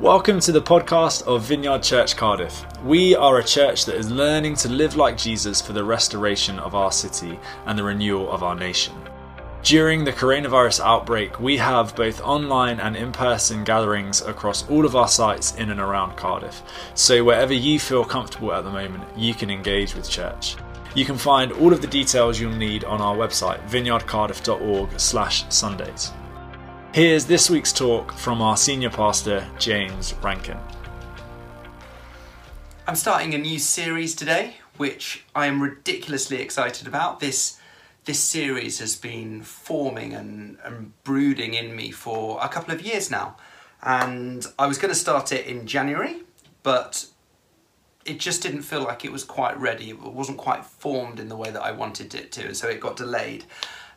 Welcome to the podcast of Vineyard Church Cardiff. We are a church that is learning to live like Jesus for the restoration of our city and the renewal of our nation. During the coronavirus outbreak, we have both online and in person gatherings across all of our sites in and around Cardiff. So, wherever you feel comfortable at the moment, you can engage with church. You can find all of the details you'll need on our website, vineyardcardiff.org/slash Sundays. Here's this week's talk from our senior pastor, James Rankin. I'm starting a new series today, which I am ridiculously excited about. This this series has been forming and, and brooding in me for a couple of years now. And I was going to start it in January, but it just didn't feel like it was quite ready. It wasn't quite formed in the way that I wanted it to, and so it got delayed.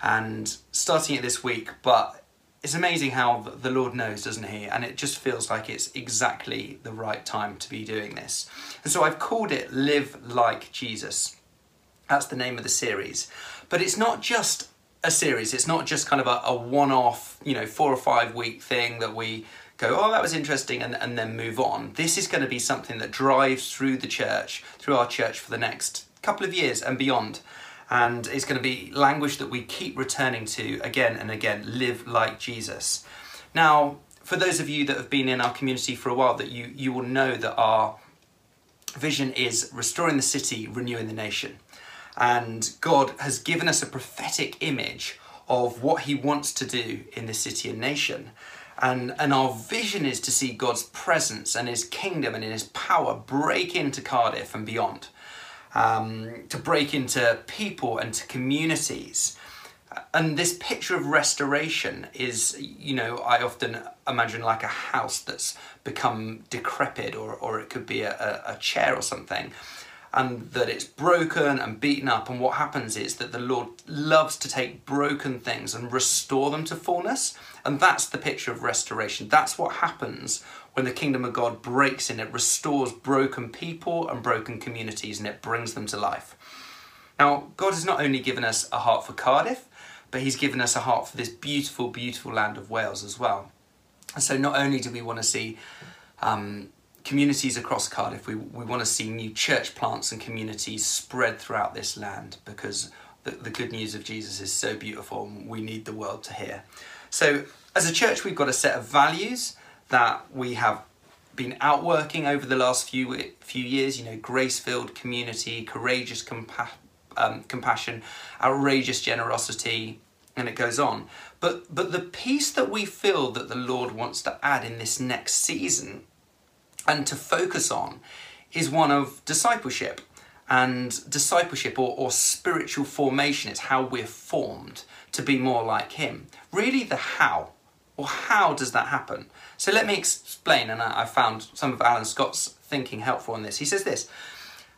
And starting it this week, but it's amazing how the Lord knows, doesn't He? And it just feels like it's exactly the right time to be doing this. And so I've called it Live Like Jesus. That's the name of the series. But it's not just a series, it's not just kind of a, a one off, you know, four or five week thing that we go, oh, that was interesting, and, and then move on. This is going to be something that drives through the church, through our church for the next couple of years and beyond and it's going to be language that we keep returning to again and again live like jesus. Now for those of you that have been in our community for a while that you you will know that our vision is restoring the city renewing the nation. And god has given us a prophetic image of what he wants to do in the city and nation. And, and our vision is to see God's presence and His kingdom and His power break into Cardiff and beyond um, to break into people and to communities. And this picture of restoration is, you know, I often imagine like a house that's become decrepit, or, or it could be a, a chair or something and that it's broken and beaten up. And what happens is that the Lord loves to take broken things and restore them to fullness. And that's the picture of restoration. That's what happens when the kingdom of God breaks in, it restores broken people and broken communities and it brings them to life. Now, God has not only given us a heart for Cardiff, but He's given us a heart for this beautiful, beautiful land of Wales as well. And so, not only do we want to see um, communities across Cardiff, we, we want to see new church plants and communities spread throughout this land because the, the good news of Jesus is so beautiful and we need the world to hear. So, as a church, we've got a set of values that we have been outworking over the last few few years. You know, grace-filled community, courageous compa- um, compassion, outrageous generosity, and it goes on. But but the piece that we feel that the Lord wants to add in this next season and to focus on is one of discipleship. And discipleship or, or spiritual formation is how we're formed to be more like Him. Really, the how. Or how does that happen? So let me explain, and I found some of Alan Scott's thinking helpful on this. He says this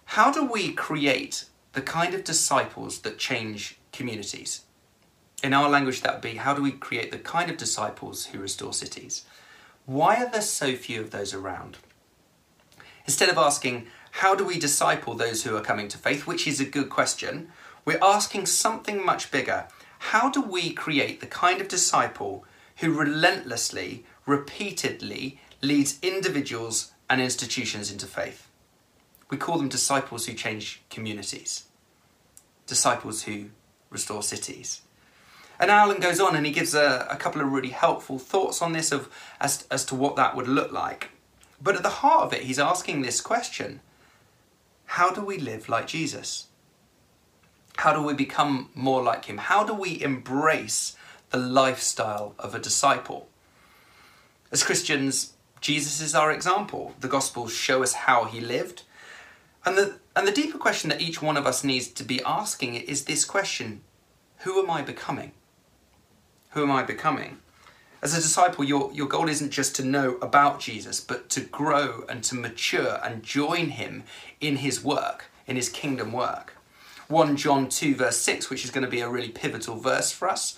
How do we create the kind of disciples that change communities? In our language, that would be how do we create the kind of disciples who restore cities? Why are there so few of those around? Instead of asking, how do we disciple those who are coming to faith, which is a good question, we're asking something much bigger. How do we create the kind of disciple who relentlessly repeatedly leads individuals and institutions into faith. We call them disciples who change communities, disciples who restore cities. And Alan goes on and he gives a, a couple of really helpful thoughts on this of as, as to what that would look like. But at the heart of it, he's asking this question How do we live like Jesus? How do we become more like him? How do we embrace the lifestyle of a disciple? As Christians, Jesus is our example. The Gospels show us how he lived. And the, and the deeper question that each one of us needs to be asking is this question Who am I becoming? Who am I becoming? As a disciple, your, your goal isn't just to know about Jesus, but to grow and to mature and join him in his work, in his kingdom work. 1 John 2, verse 6, which is going to be a really pivotal verse for us,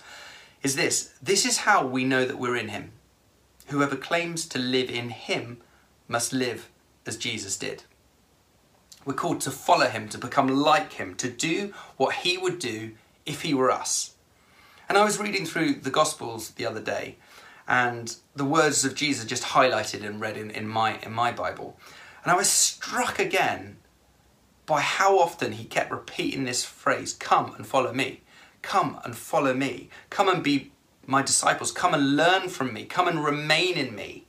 is this This is how we know that we're in him. Whoever claims to live in him must live as Jesus did. We're called to follow him, to become like him, to do what he would do if he were us. And I was reading through the Gospels the other day, and the words of Jesus just highlighted and read in, in my in my Bible. And I was struck again by how often he kept repeating this phrase, come and follow me. Come and follow me. Come and be my disciples. Come and learn from me. Come and remain in me.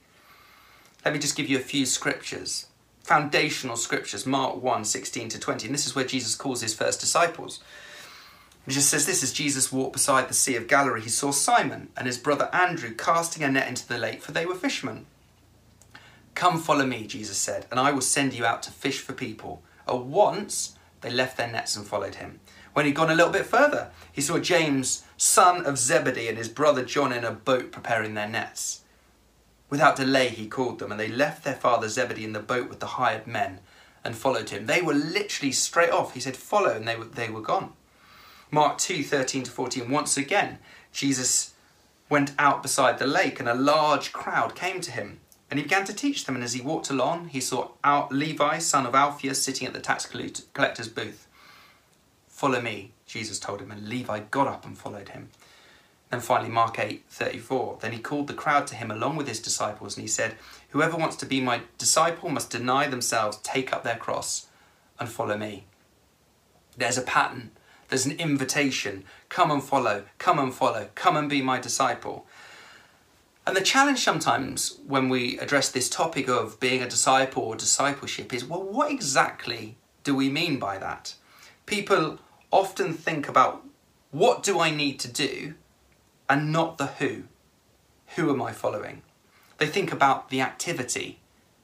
Let me just give you a few scriptures. Foundational scriptures, Mark 1 16 to 20. And this is where Jesus calls his first disciples. It just says this as Jesus walked beside the Sea of Galilee, he saw Simon and his brother Andrew casting a net into the lake, for they were fishermen. Come follow me, Jesus said, and I will send you out to fish for people. At once they left their nets and followed him. When he'd gone a little bit further, he saw James, son of Zebedee, and his brother John in a boat preparing their nets. Without delay, he called them, and they left their father Zebedee in the boat with the hired men and followed him. They were literally straight off. He said, Follow, and they were, they were gone. Mark 2 13 to 14. Once again, Jesus went out beside the lake, and a large crowd came to him. And he began to teach them, and as he walked along, he saw Levi, son of Alphaeus, sitting at the tax collector's booth. Follow me, Jesus told him, and Levi got up and followed him. Then finally, Mark 8 34. Then he called the crowd to him along with his disciples, and he said, Whoever wants to be my disciple must deny themselves, take up their cross, and follow me. There's a pattern, there's an invitation. Come and follow, come and follow, come and be my disciple. And the challenge sometimes when we address this topic of being a disciple or discipleship is well, what exactly do we mean by that? People often think about what do I need to do and not the who. Who am I following? They think about the activity,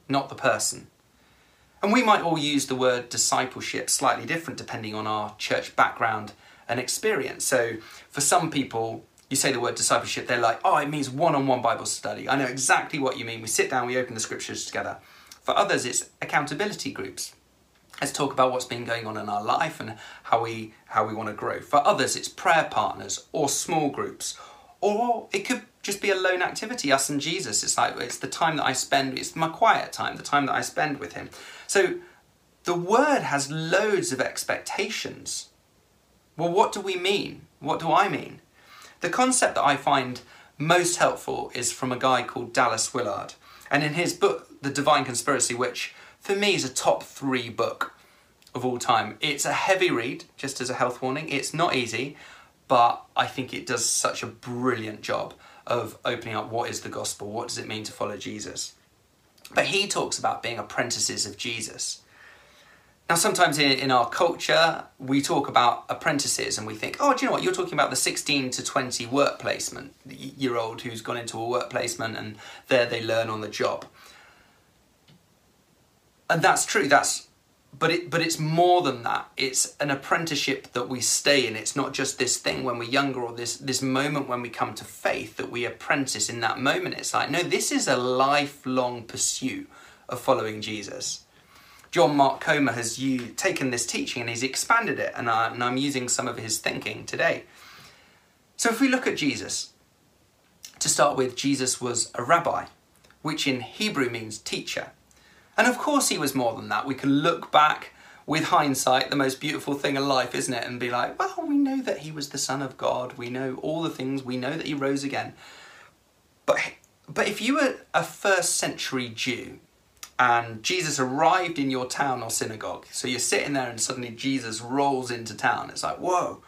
not the person. And we might all use the word discipleship slightly different depending on our church background and experience. So for some people, you say the word discipleship, they're like, oh, it means one on one Bible study. I know exactly what you mean. We sit down, we open the scriptures together. For others, it's accountability groups. Let's talk about what's been going on in our life and how we how we want to grow. For others, it's prayer partners or small groups, or it could just be a lone activity, us and Jesus. It's like it's the time that I spend, it's my quiet time, the time that I spend with Him. So the word has loads of expectations. Well, what do we mean? What do I mean? The concept that I find most helpful is from a guy called Dallas Willard. And in his book, The Divine Conspiracy, which for me is a top three book of all time, it's a heavy read, just as a health warning. It's not easy, but I think it does such a brilliant job of opening up what is the gospel, what does it mean to follow Jesus. But he talks about being apprentices of Jesus. Now, sometimes in, in our culture, we talk about apprentices and we think, oh, do you know what? You're talking about the 16 to 20 work placement year old who's gone into a work placement and there they learn on the job. And that's true. That's but it but it's more than that. It's an apprenticeship that we stay in. It's not just this thing when we're younger or this this moment when we come to faith that we apprentice in that moment. It's like no, this is a lifelong pursuit of following Jesus. John Mark Comer has you, taken this teaching and he's expanded it, and, I, and I'm using some of his thinking today. So, if we look at Jesus, to start with, Jesus was a rabbi, which in Hebrew means teacher. And of course, he was more than that. We can look back with hindsight, the most beautiful thing in life, isn't it? And be like, well, we know that he was the Son of God. We know all the things. We know that he rose again. But, but if you were a first century Jew, and Jesus arrived in your town or synagogue. So you're sitting there and suddenly Jesus rolls into town. It's like, whoa.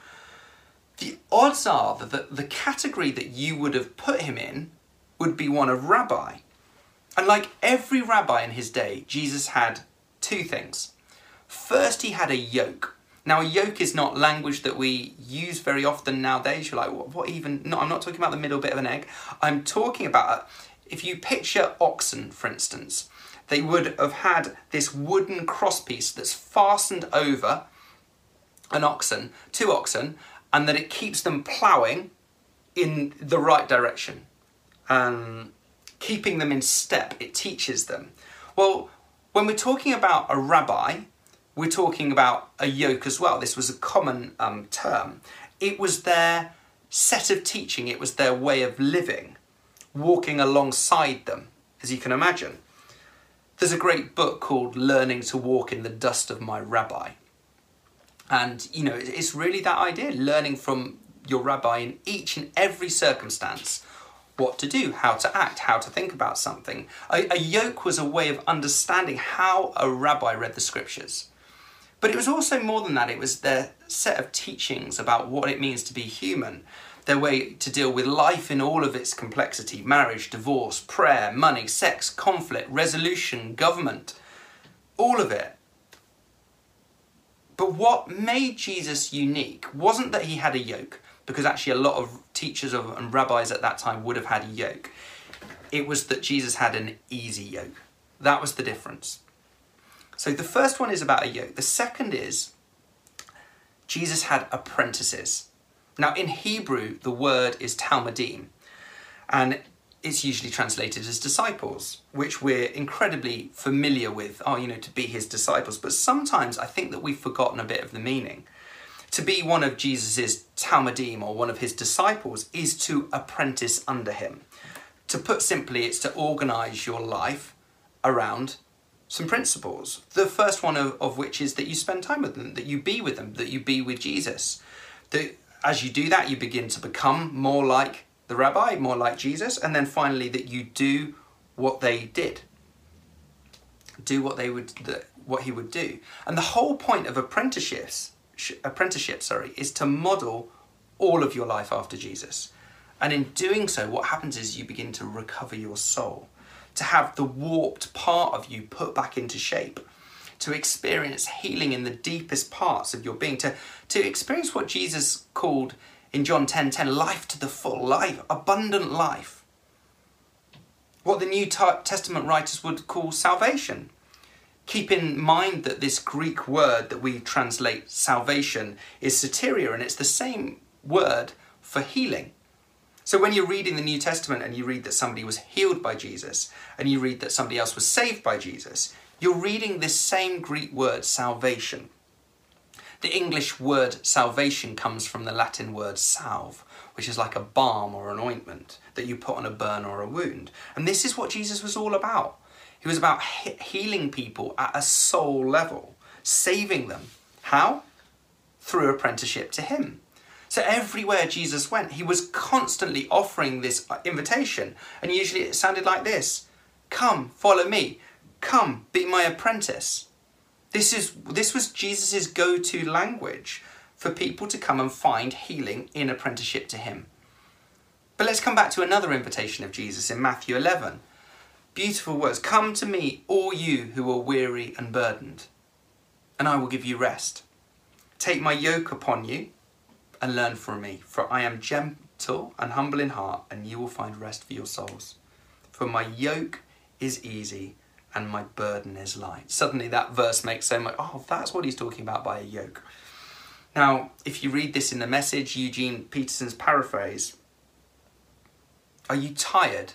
The odds are that the, the category that you would have put him in would be one of rabbi. And like every rabbi in his day, Jesus had two things. First, he had a yoke. Now, a yoke is not language that we use very often nowadays. You're like, what, what even? No, I'm not talking about the middle bit of an egg. I'm talking about if you picture oxen, for instance, they would have had this wooden crosspiece that's fastened over an oxen, two oxen, and that it keeps them ploughing in the right direction. Um, keeping them in step, it teaches them. Well, when we're talking about a rabbi, we're talking about a yoke as well. This was a common um, term. It was their set of teaching, it was their way of living, walking alongside them, as you can imagine. There's a great book called Learning to Walk in the Dust of My Rabbi. And, you know, it's really that idea learning from your rabbi in each and every circumstance, what to do, how to act, how to think about something. A, a yoke was a way of understanding how a rabbi read the scriptures. But it was also more than that, it was their set of teachings about what it means to be human, their way to deal with life in all of its complexity marriage, divorce, prayer, money, sex, conflict, resolution, government, all of it. But what made Jesus unique wasn't that he had a yoke, because actually a lot of teachers and rabbis at that time would have had a yoke. It was that Jesus had an easy yoke. That was the difference. So the first one is about a yoke. The second is Jesus had apprentices. Now in Hebrew, the word is Talmudim, and it's usually translated as disciples, which we're incredibly familiar with. Oh, you know, to be his disciples. But sometimes I think that we've forgotten a bit of the meaning. To be one of Jesus's Talmudim or one of his disciples is to apprentice under him. To put simply, it's to organize your life around some principles. The first one of, of which is that you spend time with them, that you be with them, that you be with Jesus. That as you do that, you begin to become more like the rabbi, more like Jesus, and then finally that you do what they did. Do what they would, what he would do. And the whole point of apprenticeships apprenticeship, sorry, is to model all of your life after Jesus. And in doing so, what happens is you begin to recover your soul, to have the warped part of you put back into shape, to experience healing in the deepest parts of your being, to, to experience what Jesus called in John 10 10 life to the full, life, abundant life. What the New Testament writers would call salvation keep in mind that this Greek word that we translate salvation is soteria, and it's the same word for healing. So when you're reading the New Testament and you read that somebody was healed by Jesus, and you read that somebody else was saved by Jesus, you're reading this same Greek word salvation. The English word salvation comes from the Latin word salve, which is like a balm or an ointment that you put on a burn or a wound. And this is what Jesus was all about. He was about he- healing people at a soul level, saving them. How? Through apprenticeship to Him. So everywhere Jesus went, He was constantly offering this uh, invitation. And usually it sounded like this Come, follow me. Come, be my apprentice. This, is, this was Jesus' go to language for people to come and find healing in apprenticeship to Him. But let's come back to another invitation of Jesus in Matthew 11 beautiful words Come to me, all you who are weary and burdened, and I will give you rest. Take my yoke upon you and learn from me, for I am gentle and humble in heart, and you will find rest for your souls. For my yoke is easy and my burden is light. Suddenly, that verse makes so much. Oh, that's what he's talking about by a yoke. Now, if you read this in the message, Eugene Peterson's paraphrase, are you tired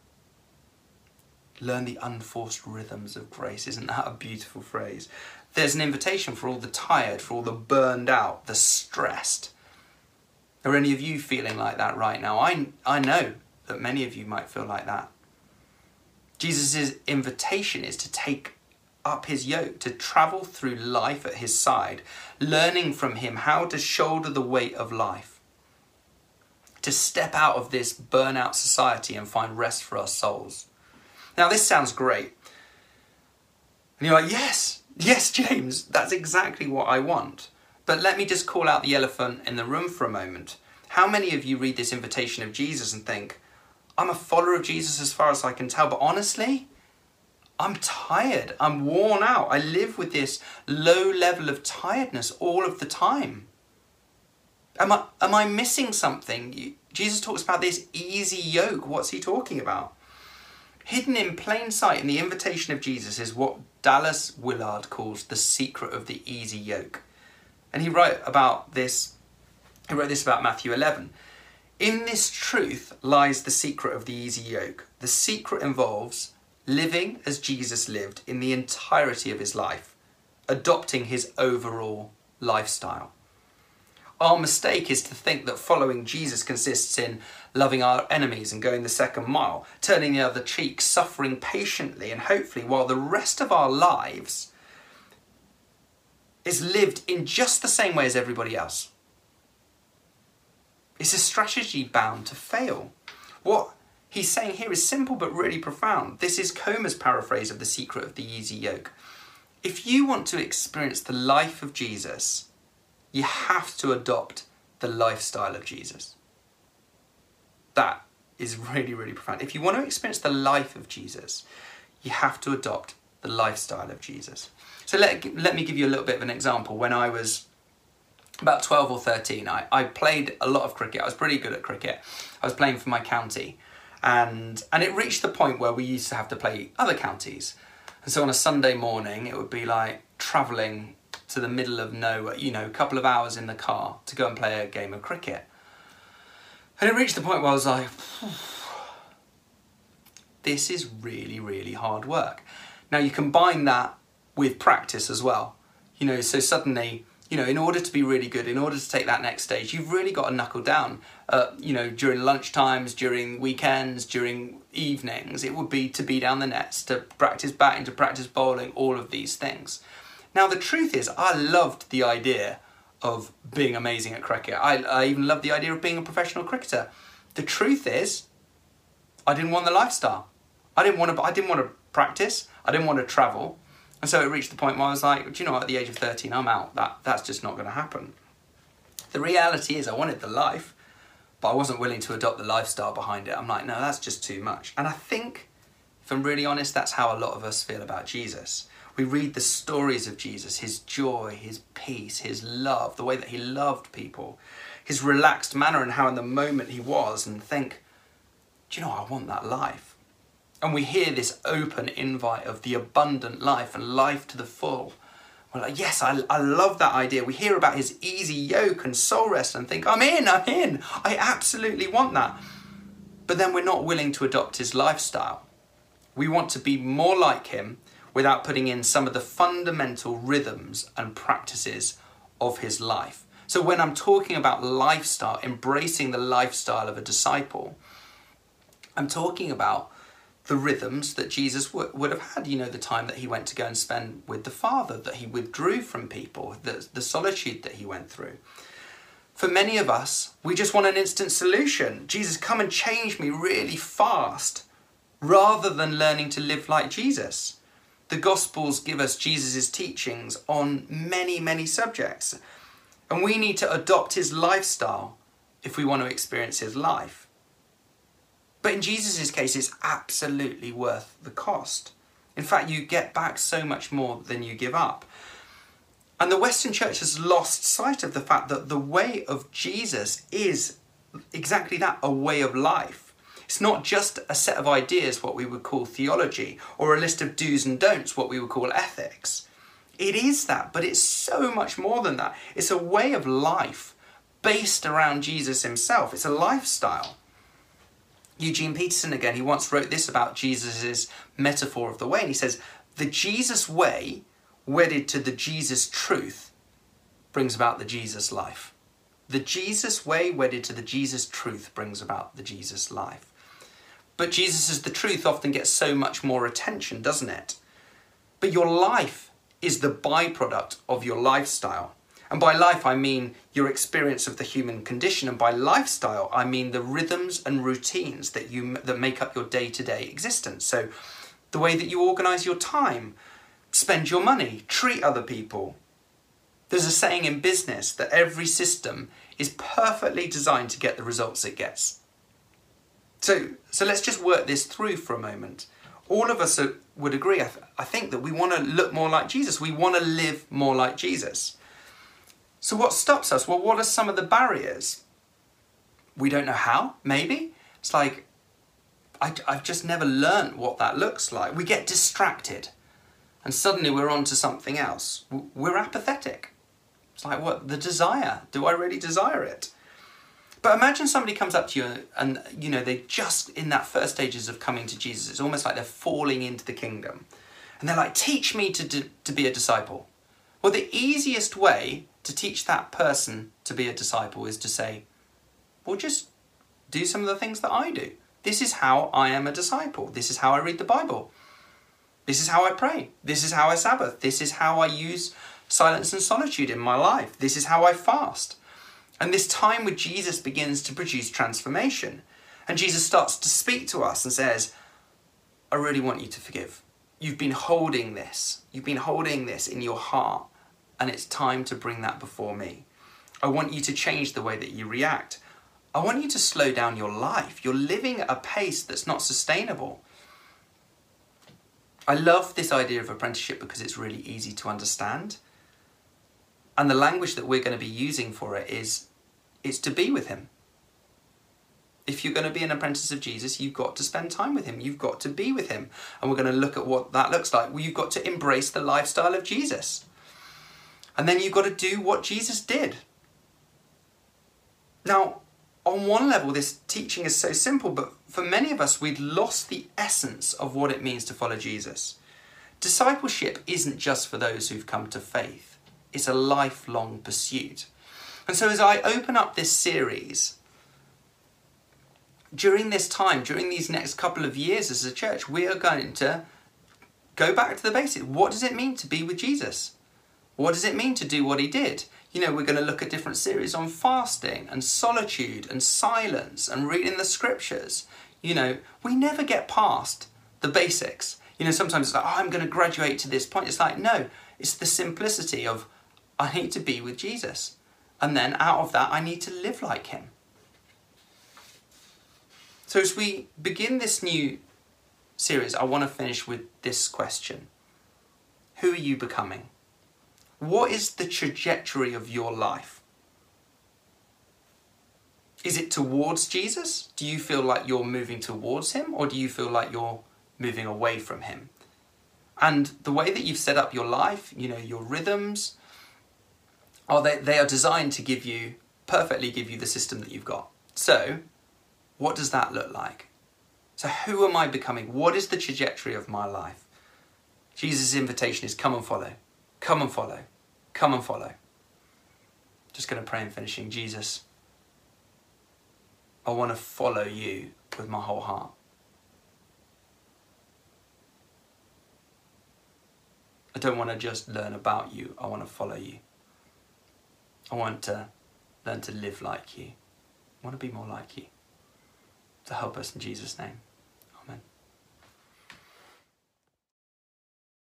Learn the unforced rhythms of grace. Isn't that a beautiful phrase? There's an invitation for all the tired, for all the burned out, the stressed. Are any of you feeling like that right now? I, I know that many of you might feel like that. Jesus' invitation is to take up his yoke, to travel through life at his side, learning from him how to shoulder the weight of life, to step out of this burnout society and find rest for our souls. Now, this sounds great. And you're like, yes, Yes, James, that's exactly what I want. But let me just call out the elephant in the room for a moment. How many of you read this invitation of Jesus and think, I'm a follower of Jesus as far as I can tell, but honestly, I'm tired. I'm worn out. I live with this low level of tiredness all of the time. Am I, am I missing something? Jesus talks about this easy yoke. What's he talking about? Hidden in plain sight in the invitation of Jesus is what Dallas Willard calls the secret of the easy yoke. And he wrote about this, he wrote this about Matthew 11. In this truth lies the secret of the easy yoke. The secret involves living as Jesus lived in the entirety of his life, adopting his overall lifestyle. Our mistake is to think that following Jesus consists in loving our enemies and going the second mile, turning the other cheek, suffering patiently, and hopefully, while the rest of our lives is lived in just the same way as everybody else. It's a strategy bound to fail. What he's saying here is simple but really profound. This is Comer's paraphrase of the secret of the easy yoke. If you want to experience the life of Jesus, you have to adopt the lifestyle of Jesus. That is really, really profound. If you want to experience the life of Jesus, you have to adopt the lifestyle of Jesus. So let, let me give you a little bit of an example. When I was about 12 or 13, I, I played a lot of cricket. I was pretty good at cricket. I was playing for my county. And, and it reached the point where we used to have to play other counties. And so on a Sunday morning, it would be like travelling to the middle of nowhere, you know, a couple of hours in the car to go and play a game of cricket. And it reached the point where I was like, this is really, really hard work. Now you combine that with practice as well. You know, so suddenly, you know, in order to be really good, in order to take that next stage, you've really got to knuckle down. Uh, you know, during lunch times, during weekends, during evenings, it would be to be down the nets, to practice batting, to practice bowling, all of these things. Now, the truth is, I loved the idea of being amazing at cricket. I, I even loved the idea of being a professional cricketer. The truth is, I didn't want the lifestyle. I didn't want to. I didn't want to practice. I didn't want to travel. And so it reached the point where I was like, do you know? At the age of 13, I'm out. That that's just not going to happen. The reality is, I wanted the life, but I wasn't willing to adopt the lifestyle behind it. I'm like, no, that's just too much. And I think, if I'm really honest, that's how a lot of us feel about Jesus. We read the stories of Jesus, his joy, his peace, his love, the way that he loved people, his relaxed manner, and how in the moment he was, and think, do you know, I want that life. And we hear this open invite of the abundant life and life to the full. We're like, yes, I, I love that idea. We hear about his easy yoke and soul rest and think, I'm in, I'm in. I absolutely want that. But then we're not willing to adopt his lifestyle. We want to be more like him without putting in some of the fundamental rhythms and practices of his life. So, when I'm talking about lifestyle, embracing the lifestyle of a disciple, I'm talking about the rhythms that Jesus w- would have had. You know, the time that he went to go and spend with the Father, that he withdrew from people, the, the solitude that he went through. For many of us, we just want an instant solution. Jesus, come and change me really fast, rather than learning to live like Jesus the Gospels give us Jesus' teachings on many, many subjects. And we need to adopt his lifestyle if we want to experience his life. But in Jesus' case, it's absolutely worth the cost. In fact, you get back so much more than you give up. And the Western Church has lost sight of the fact that the way of Jesus is exactly that a way of life. It's not just a set of ideas, what we would call theology, or a list of do's and don'ts, what we would call ethics. It is that, but it's so much more than that. It's a way of life based around Jesus himself, it's a lifestyle. Eugene Peterson, again, he once wrote this about Jesus' metaphor of the way, and he says, The Jesus way, wedded to the Jesus truth, brings about the Jesus life. The Jesus way, wedded to the Jesus truth, brings about the Jesus life. But Jesus is the truth often gets so much more attention, doesn't it? But your life is the byproduct of your lifestyle. And by life, I mean your experience of the human condition. And by lifestyle, I mean the rhythms and routines that, you, that make up your day to day existence. So, the way that you organize your time, spend your money, treat other people. There's a saying in business that every system is perfectly designed to get the results it gets. So, so let's just work this through for a moment. All of us are, would agree, I, th- I think, that we want to look more like Jesus. We want to live more like Jesus. So, what stops us? Well, what are some of the barriers? We don't know how, maybe. It's like, I, I've just never learned what that looks like. We get distracted and suddenly we're on to something else. We're apathetic. It's like, what? The desire. Do I really desire it? But imagine somebody comes up to you and, you know, they're just in that first stages of coming to Jesus. It's almost like they're falling into the kingdom. And they're like, teach me to, to, to be a disciple. Well, the easiest way to teach that person to be a disciple is to say, well, just do some of the things that I do. This is how I am a disciple. This is how I read the Bible. This is how I pray. This is how I Sabbath. This is how I use silence and solitude in my life. This is how I fast. And this time with Jesus begins to produce transformation. And Jesus starts to speak to us and says, I really want you to forgive. You've been holding this. You've been holding this in your heart, and it's time to bring that before me. I want you to change the way that you react. I want you to slow down your life. You're living at a pace that's not sustainable. I love this idea of apprenticeship because it's really easy to understand. And the language that we're going to be using for it is it's to be with him. If you're going to be an apprentice of Jesus, you've got to spend time with him. You've got to be with him. And we're going to look at what that looks like. Well, you've got to embrace the lifestyle of Jesus. And then you've got to do what Jesus did. Now, on one level, this teaching is so simple, but for many of us, we've lost the essence of what it means to follow Jesus. Discipleship isn't just for those who've come to faith, it's a lifelong pursuit. And so, as I open up this series, during this time, during these next couple of years as a church, we are going to go back to the basics. What does it mean to be with Jesus? What does it mean to do what he did? You know, we're going to look at different series on fasting and solitude and silence and reading the scriptures. You know, we never get past the basics. You know, sometimes it's like, oh, I'm going to graduate to this point. It's like, no, it's the simplicity of, I need to be with Jesus. And then out of that, I need to live like him. So, as we begin this new series, I want to finish with this question Who are you becoming? What is the trajectory of your life? Is it towards Jesus? Do you feel like you're moving towards Him, or do you feel like you're moving away from Him? And the way that you've set up your life, you know, your rhythms, are they, they are designed to give you, perfectly give you the system that you've got. So, what does that look like? So, who am I becoming? What is the trajectory of my life? Jesus' invitation is come and follow, come and follow, come and follow. Just going to pray and finishing. Jesus, I want to follow you with my whole heart. I don't want to just learn about you, I want to follow you. I want to learn to live like you. I want to be more like you. To help us in Jesus' name.